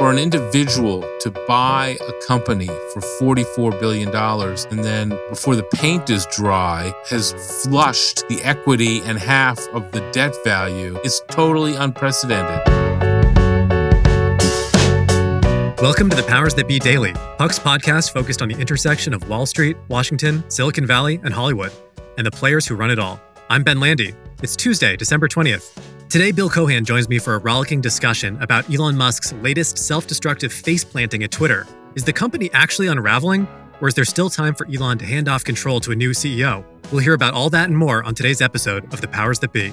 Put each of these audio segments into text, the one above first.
for an individual to buy a company for $44 billion and then before the paint is dry has flushed the equity and half of the debt value is totally unprecedented. Welcome to the Powers That Be Daily, Puck's podcast focused on the intersection of Wall Street, Washington, Silicon Valley, and Hollywood, and the players who run it all. I'm Ben Landy. It's Tuesday, December 20th. Today, Bill Cohan joins me for a rollicking discussion about Elon Musk's latest self destructive face planting at Twitter. Is the company actually unraveling, or is there still time for Elon to hand off control to a new CEO? We'll hear about all that and more on today's episode of The Powers That Be.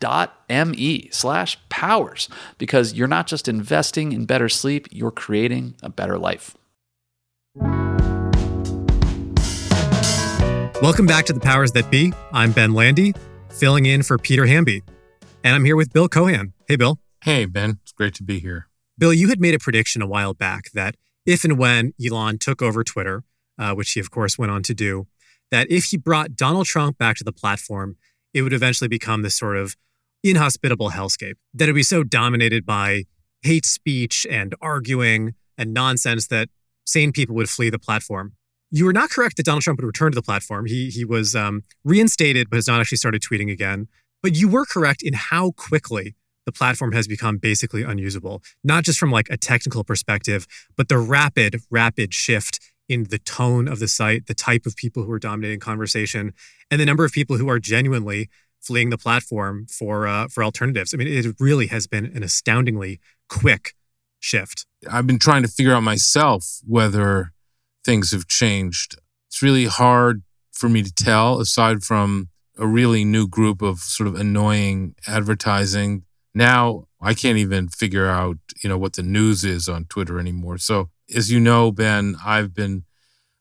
www.sleep.me slash powers because you're not just investing in better sleep, you're creating a better life. Welcome back to the Powers That Be. I'm Ben Landy, filling in for Peter Hamby. And I'm here with Bill Cohan. Hey, Bill. Hey, Ben. It's great to be here. Bill, you had made a prediction a while back that if and when Elon took over Twitter, uh, which he, of course, went on to do, that if he brought Donald Trump back to the platform, it would eventually become this sort of inhospitable hellscape, that would be so dominated by hate speech and arguing and nonsense that sane people would flee the platform. You were not correct that Donald Trump would return to the platform. He he was um, reinstated, but has not actually started tweeting again. But you were correct in how quickly the platform has become basically unusable, not just from like a technical perspective, but the rapid, rapid shift in the tone of the site, the type of people who are dominating conversation, and the number of people who are genuinely fleeing the platform for uh, for alternatives. I mean, it really has been an astoundingly quick shift. I've been trying to figure out myself whether things have changed. It's really hard for me to tell, aside from a really new group of sort of annoying advertising. Now I can't even figure out, you know, what the news is on Twitter anymore. So as you know, Ben, I've been,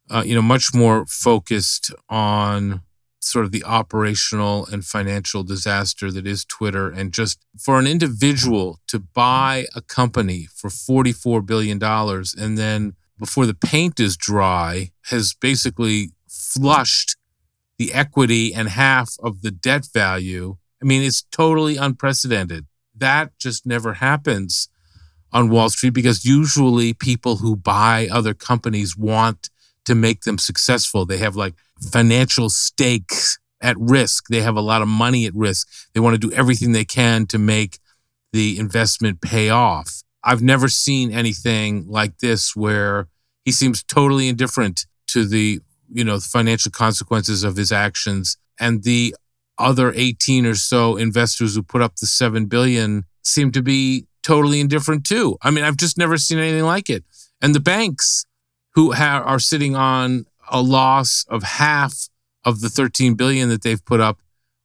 uh, you know, much more focused on sort of the operational and financial disaster that is Twitter. And just for an individual to buy a company for $44 billion and then before the paint is dry has basically flushed the equity and half of the debt value. I mean, it's totally unprecedented. That just never happens on Wall Street because usually people who buy other companies want to make them successful. They have like financial stakes at risk. They have a lot of money at risk. They want to do everything they can to make the investment pay off. I've never seen anything like this where he seems totally indifferent to the, you know, financial consequences of his actions and the other 18 or so investors who put up the 7 billion seem to be totally indifferent too. I mean, I've just never seen anything like it. And the banks who ha- are sitting on a loss of half of the 13 billion that they've put up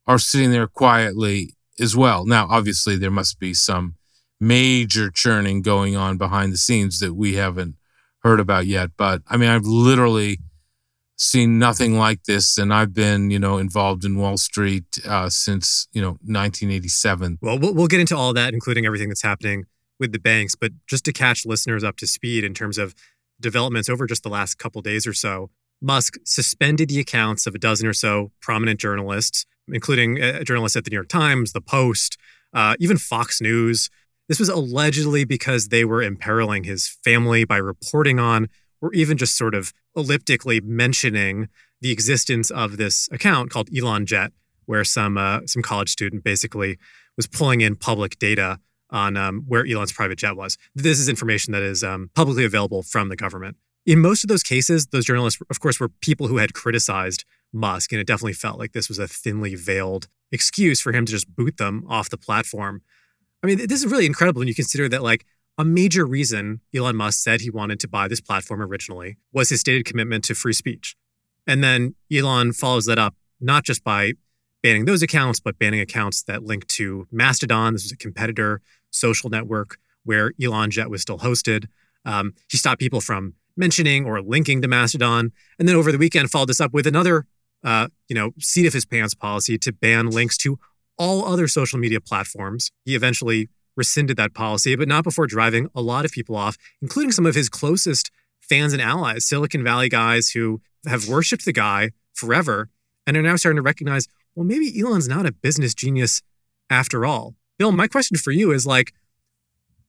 are sitting there quietly as well. Now, obviously, there must be some major churning going on behind the scenes that we haven't heard about yet. But I mean, I've literally seen nothing like this, and I've been, you know, involved in Wall Street uh, since you know 1987. Well, well, get into all that, including everything that's happening with the banks. But just to catch listeners up to speed in terms of developments over just the last couple days or so, Musk suspended the accounts of a dozen or so prominent journalists, including uh, journalists at the New York Times, The Post, uh, even Fox News. This was allegedly because they were imperiling his family by reporting on or even just sort of elliptically mentioning the existence of this account called Elon Jet, where some uh, some college student basically was pulling in public data on um, where Elon's private jet was. This is information that is um, publicly available from the government. In most of those cases, those journalists, of course, were people who had criticized Musk, and it definitely felt like this was a thinly veiled excuse for him to just boot them off the platform. I mean, this is really incredible when you consider that, like, a major reason Elon Musk said he wanted to buy this platform originally was his stated commitment to free speech. And then Elon follows that up not just by banning those accounts, but banning accounts that link to Mastodon. This was a competitor social network where Elon Jet was still hosted. Um, he stopped people from mentioning or linking to Mastodon. And then over the weekend, followed this up with another, uh, you know, seat of his pants policy to ban links to all other social media platforms. He eventually rescinded that policy, but not before driving a lot of people off, including some of his closest fans and allies, Silicon Valley guys who have worshiped the guy forever and are now starting to recognize, well, maybe Elon's not a business genius after all. Bill, my question for you is like,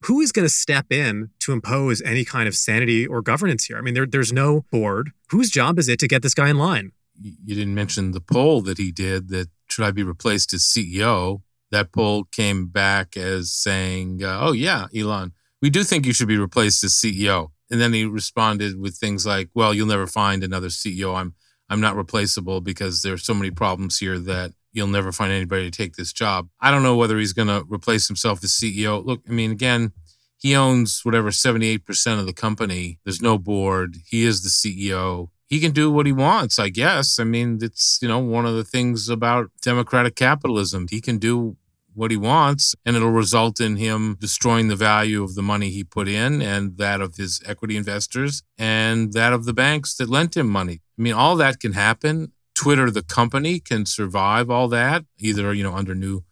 who is going to step in to impose any kind of sanity or governance here? I mean, there, there's no board. Whose job is it to get this guy in line? You didn't mention the poll that he did that should I be replaced as CEO? That poll came back as saying, uh, oh, yeah, Elon, we do think you should be replaced as CEO. And then he responded with things like, well, you'll never find another CEO. I'm, I'm not replaceable because there are so many problems here that you'll never find anybody to take this job. I don't know whether he's going to replace himself as CEO. Look, I mean, again, he owns whatever 78% of the company. There's no board. He is the CEO. He can do what he wants, I guess. I mean, it's, you know, one of the things about democratic capitalism. He can do what he wants, and it'll result in him destroying the value of the money he put in and that of his equity investors and that of the banks that lent him money. I mean, all that can happen. Twitter, the company, can survive all that, either, you know, under new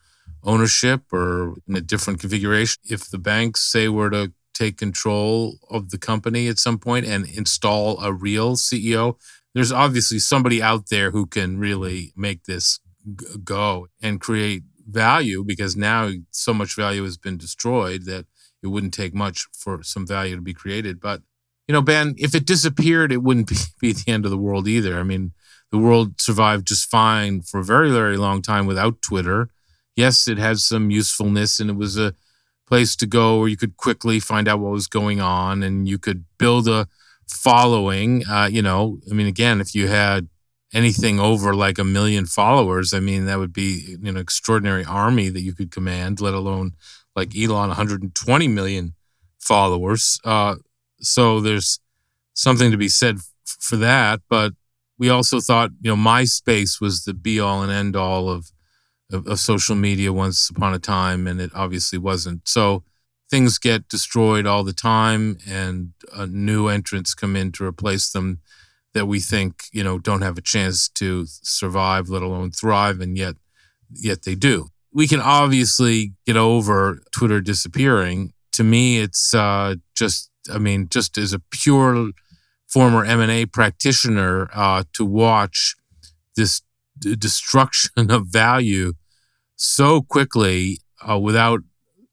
ownership or in a different configuration. If the banks say we're to take control of the company at some point and install a real CEO, there's obviously somebody out there who can really make this go and create value because now so much value has been destroyed that it wouldn't take much for some value to be created. But, you know, Ben, if it disappeared, it wouldn't be, be the end of the world either. I mean, the world survived just fine for a very, very long time without Twitter. Yes, it had some usefulness and it was a place to go where you could quickly find out what was going on and you could build a following. Uh, you know, I mean, again, if you had anything over like a million followers, I mean, that would be an extraordinary army that you could command, let alone like Elon, 120 million followers. Uh, so there's something to be said f- for that. But we also thought, you know, MySpace was the be all and end all of, of, of social media once upon a time, and it obviously wasn't. So things get destroyed all the time, and uh, new entrants come in to replace them that we think, you know, don't have a chance to survive, let alone thrive, and yet, yet they do. We can obviously get over Twitter disappearing. To me, it's uh, just, I mean, just as a pure former M&A practitioner uh, to watch this d- destruction of value so quickly uh, without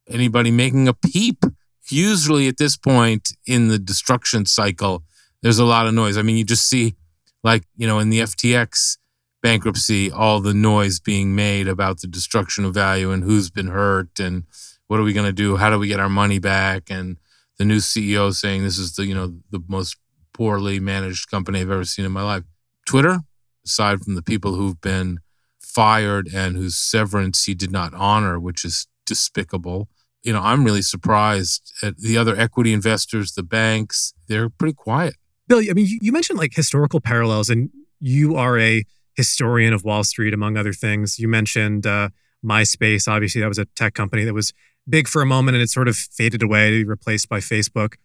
anybody making a peep. Usually at this point in the destruction cycle, there's a lot of noise. I mean, you just see, like, you know, in the FTX bankruptcy, all the noise being made about the destruction of value and who's been hurt and what are we going to do? How do we get our money back? And the new CEO saying this is the, you know, the most poorly managed company I've ever seen in my life. Twitter, aside from the people who've been fired and whose severance he did not honor, which is despicable. You know, I'm really surprised at the other equity investors, the banks, they're pretty quiet. Bill, I mean, you mentioned like historical parallels, and you are a historian of Wall Street, among other things. You mentioned uh, MySpace. Obviously, that was a tech company that was big for a moment and it sort of faded away, replaced by Facebook.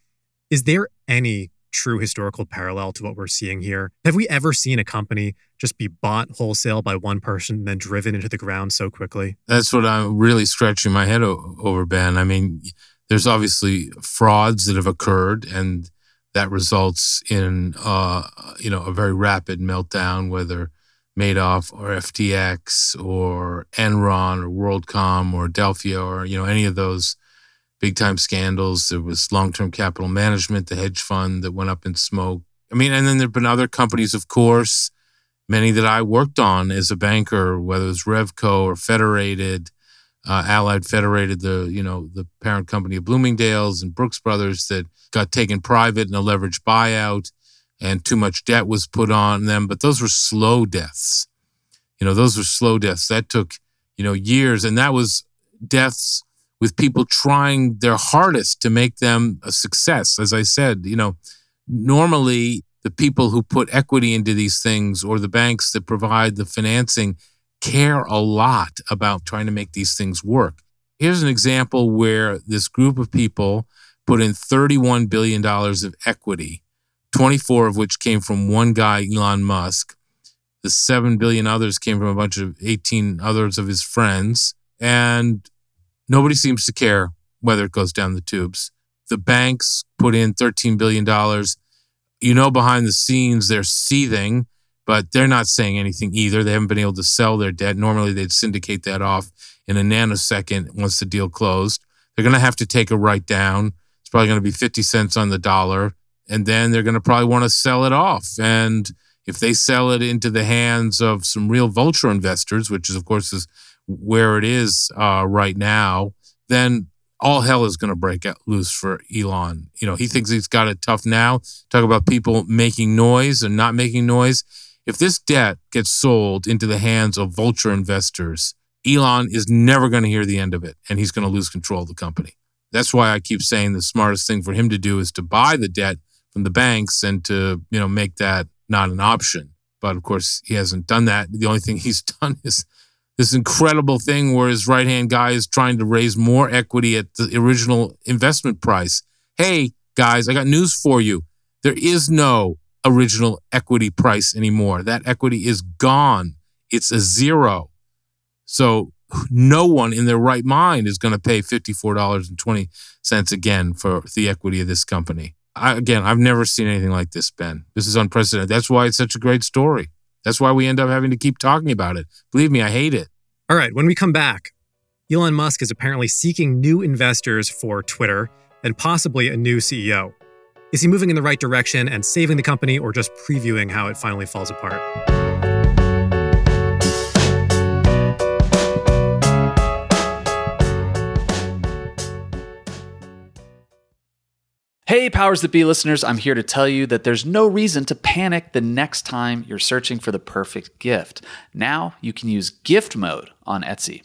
Is there any true historical parallel to what we're seeing here? Have we ever seen a company just be bought wholesale by one person and then driven into the ground so quickly? That's what I'm really scratching my head over, Ben. I mean, there's obviously frauds that have occurred and that results in uh, you know a very rapid meltdown, whether Madoff or FTX or Enron or WorldCom or Adelphia or you know any of those big time scandals. There was long term capital management, the hedge fund that went up in smoke. I mean, and then there have been other companies, of course, many that I worked on as a banker, whether it was Revco or Federated, uh, Allied Federated, the you know the parent company of Bloomingdale's and Brooks Brothers that got taken private in a leveraged buyout and too much debt was put on them. But those were slow deaths. You know, those were slow deaths. That took, you know, years. And that was deaths with people trying their hardest to make them a success. As I said, you know, normally the people who put equity into these things or the banks that provide the financing care a lot about trying to make these things work. Here's an example where this group of people put in $31 billion of equity 24 of which came from one guy, Elon Musk. The 7 billion others came from a bunch of 18 others of his friends. And nobody seems to care whether it goes down the tubes. The banks put in $13 billion. You know, behind the scenes, they're seething, but they're not saying anything either. They haven't been able to sell their debt. Normally, they'd syndicate that off in a nanosecond once the deal closed. They're going to have to take a write down. It's probably going to be 50 cents on the dollar and then they're going to probably want to sell it off. And if they sell it into the hands of some real vulture investors, which is, of course, is where it is uh, right now, then all hell is going to break loose for Elon. You know, he thinks he's got it tough now. Talk about people making noise and not making noise. If this debt gets sold into the hands of vulture investors, Elon is never going to hear the end of it and he's going to lose control of the company. That's why I keep saying the smartest thing for him to do is to buy the debt from the banks and to you know make that not an option. But of course, he hasn't done that. The only thing he's done is this incredible thing where his right hand guy is trying to raise more equity at the original investment price. Hey, guys, I got news for you. There is no original equity price anymore. That equity is gone. It's a zero. So no one in their right mind is going to pay $54.20 again for the equity of this company. I, again, I've never seen anything like this, Ben. This is unprecedented. That's why it's such a great story. That's why we end up having to keep talking about it. Believe me, I hate it. All right, when we come back, Elon Musk is apparently seeking new investors for Twitter and possibly a new CEO. Is he moving in the right direction and saving the company or just previewing how it finally falls apart? Hey, Powers That Be listeners, I'm here to tell you that there's no reason to panic the next time you're searching for the perfect gift. Now you can use gift mode on Etsy.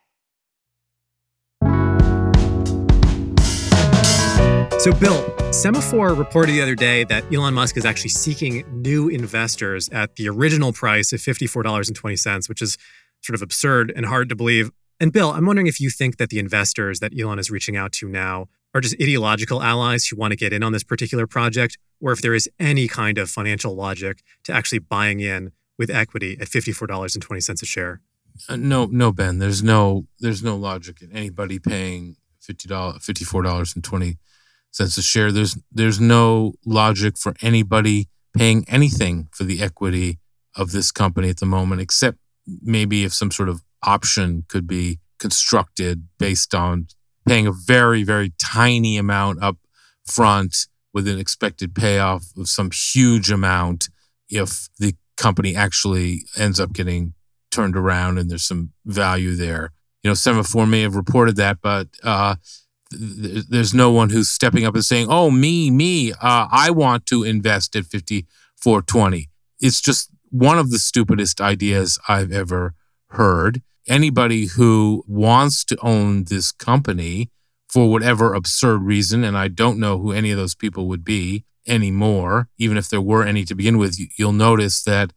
So, Bill, Semafor reported the other day that Elon Musk is actually seeking new investors at the original price of $54.20, which is sort of absurd and hard to believe. And, Bill, I'm wondering if you think that the investors that Elon is reaching out to now are just ideological allies who want to get in on this particular project, or if there is any kind of financial logic to actually buying in with equity at $54.20 a share. Uh, no, no, Ben. There's no there's no logic in anybody paying fifty dollars, fifty four dollars and twenty cents a share. There's there's no logic for anybody paying anything for the equity of this company at the moment, except maybe if some sort of option could be constructed based on paying a very very tiny amount up front with an expected payoff of some huge amount if the company actually ends up getting turned around and there's some value there. You know, Semafor may have reported that, but uh, there's no one who's stepping up and saying, "Oh, me, me, uh, I want to invest at 54.20." It's just one of the stupidest ideas I've ever heard. Anybody who wants to own this company for whatever absurd reason, and I don't know who any of those people would be anymore, even if there were any to begin with, you'll notice that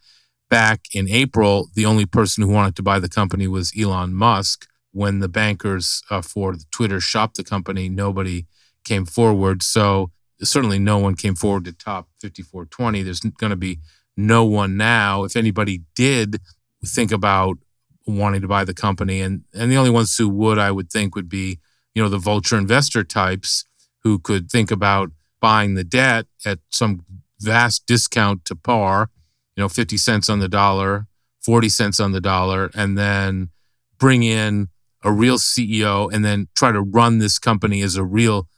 back in April, the only person who wanted to buy the company was Elon Musk when the bankers uh, for Twitter shopped the company, nobody came forward. So certainly no one came forward to top 5420. There's going to be no one now. If anybody did think about wanting to buy the company, and, and the only ones who would, I would think, would be, you know, the vulture investor types who could think about buying the debt at some vast discount to par, you know, 50 cents on the dollar, 40 cents on the dollar, and then bring in a real CEO and then try to run this company as a real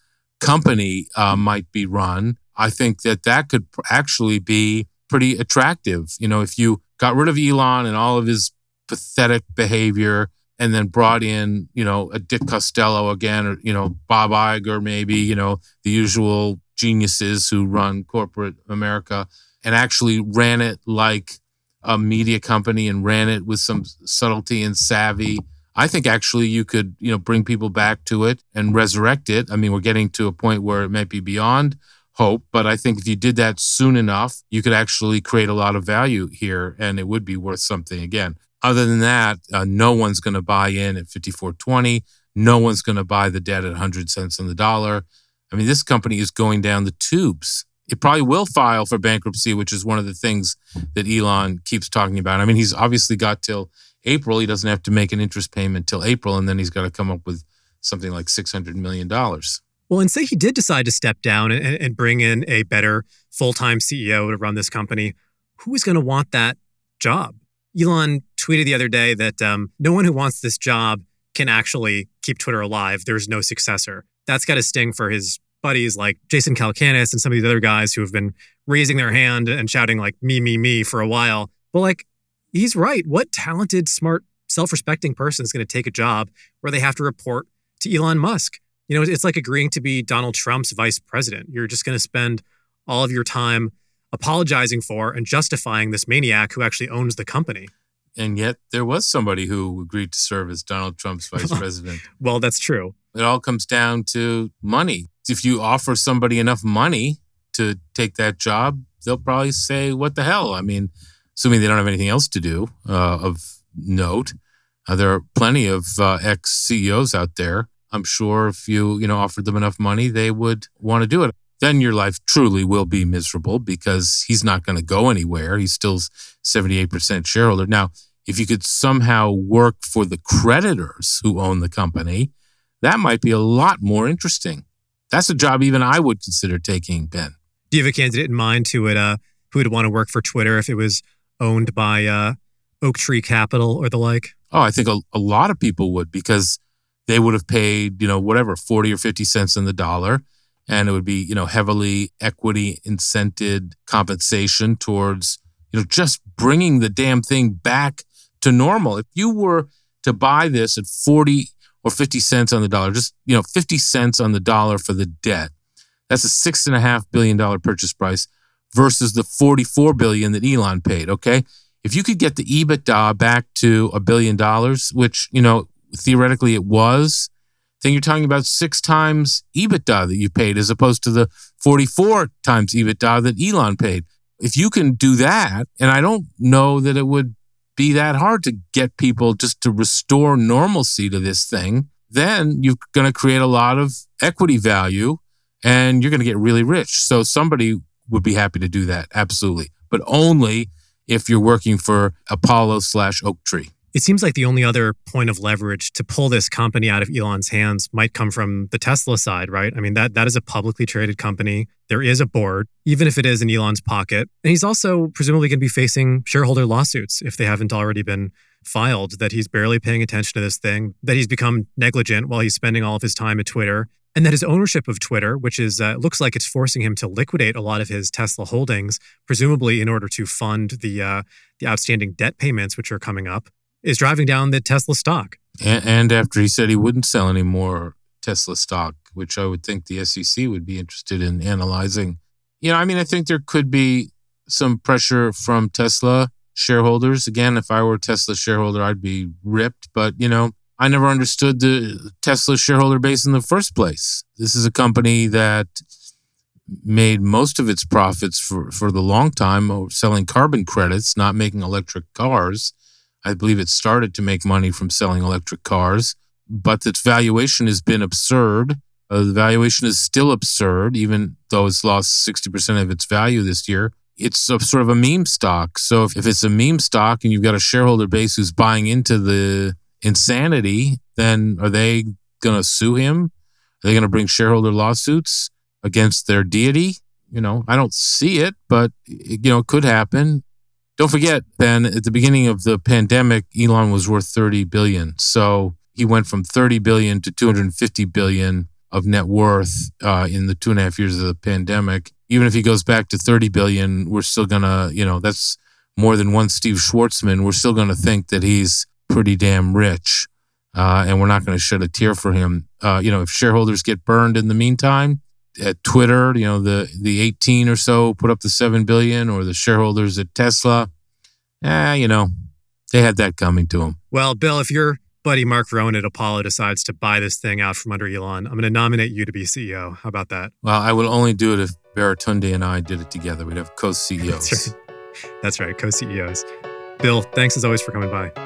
company uh, might be run, I think that that could actually be pretty attractive. You know, if you got rid of Elon and all of his pathetic behavior and then brought in, you know, a Dick Costolo again, or, you know, Bob Iger, maybe, you know, the usual geniuses who run corporate America and actually ran it like a media company and ran it with some subtlety and savvy I think actually you could, you know, bring people back to it and resurrect it. I mean, we're getting to a point where it might be beyond hope, but I think if you did that soon enough, you could actually create a lot of value here and it would be worth something again. Other than that, uh, no one's going to buy in at 54.20. No one's going to buy the debt at 100 cents on the dollar. I mean, this company is going down the tubes. It probably will file for bankruptcy, which is one of the things that Elon keeps talking about. I mean, he's obviously got till April, he doesn't have to make an interest payment till April, and then he's got to come up with something like $600 million. Well, and say he did decide to step down and, and bring in a better full time CEO to run this company. Who is going to want that job? Elon tweeted the other day that um, no one who wants this job can actually keep Twitter alive. There's no successor. That's got a sting for his buddies like Jason Calacanis and some of these other guys who have been raising their hand and shouting like me, me, me for a while. But like he's right. What talented, smart, self respecting person is going to take a job where they have to report to Elon Musk? You know, it's like agreeing to be Donald Trump's vice president. You're just going to spend all of your time apologizing for and justifying this maniac who actually owns the company. And yet there was somebody who agreed to serve as Donald Trump's vice president. well, that's true. It all comes down to money. If you offer somebody enough money to take that job, they'll probably say, What the hell? I mean, assuming they don't have anything else to do uh, of note. Uh, there are plenty of uh, ex CEOs out there. I'm sure if you you know offered them enough money, they would want to do it. Then your life truly will be miserable because he's not going to go anywhere. He's still 78% shareholder. Now, if you could somehow work for the creditors who own the company, that might be a lot more interesting. That's a job even I would consider taking, Ben. Do you have a candidate in mind who would uh, who would want to work for Twitter if it was owned by uh, Oaktree Capital or the like? Oh, I think a, a lot of people would because they would have paid, you know, whatever, 40 or 50 cents on the dollar. and it would be, you know, heavily equity incented compensation towards, you know, just bringing the damn thing back to normal. If you were to buy this at 40 or 50 cents on the dollar, just, you know, 50 cents on the dollar for the debt, that's a six and a half billion dollar purchase price versus the 44 billion that Elon paid. Okay. If you could get the EBITDA back to a billion dollars, which, you know, theoretically it was, then you're talking about six times EBITDA that you paid as opposed to the 44 times EBITDA that Elon paid. If you can do that, and I don't know that it would be that hard to get people just to restore normalcy to this thing, then you're going to create a lot of equity value and you're going to get really rich. So somebody would be happy to do that. Absolutely. But only if you're working for Apollo slash Oaktree. It seems like the only other point of leverage to pull this company out of Elon's hands might come from the Tesla side, right? I mean, that that is a publicly traded company. There is a board, even if it is in Elon's pocket. And he's also presumably going to be facing shareholder lawsuits if they haven't already been filed that he's barely paying attention to this thing, that he's become negligent while he's spending all of his time at Twitter, and that his ownership of Twitter, which is uh, looks like it's forcing him to liquidate a lot of his Tesla holdings, presumably in order to fund the uh, the outstanding debt payments which are coming up, is driving down the Tesla stock. And, and after he said he wouldn't sell any more Tesla stock, which I would think the SEC would be interested in analyzing. You know, I mean, I think there could be some pressure from Tesla shareholders. Again, if I were a Tesla shareholder, I'd be ripped. But, you know, I never understood the Tesla shareholder base in the first place. This is a company that made most of its profits for, for the long time selling carbon credits, not making electric cars. I believe it started to make money from selling electric cars, but its valuation has been absurd. Uh, the valuation is still absurd, even though it's lost 60% of its value this year. It's a, sort of a meme stock. So if, if it's a meme stock and you've got a shareholder base who's buying into the insanity, then are they going to sue him? Are they going to bring shareholder lawsuits against their deity? You know, I don't see it, but you know, it could happen. Don't forget, Ben, at the beginning of the pandemic, Elon was worth 30 billion. So he went from 30 billion to 250 billion of net worth uh, in the two and a half years of the pandemic. Even if he goes back to 30 billion, we're still gonna, you know, that's more than one Steve Schwarzman. We're still gonna think that he's pretty damn rich, uh, and we're not gonna shed a tear for him. Uh, you know, if shareholders get burned in the meantime, at Twitter, you know, the the 18 or so put up the 7 billion or the shareholders at Tesla, eh, you know, they had that coming to them. Well, Bill, if your buddy Mark Rowan at Apollo decides to buy this thing out from under Elon, I'm going to nominate you to be CEO. How about that? Well, I would only do it if Baratunde and I did it together. We'd have co-CEOs. That's right. That's right, co-CEOs. Bill, thanks as always for coming by.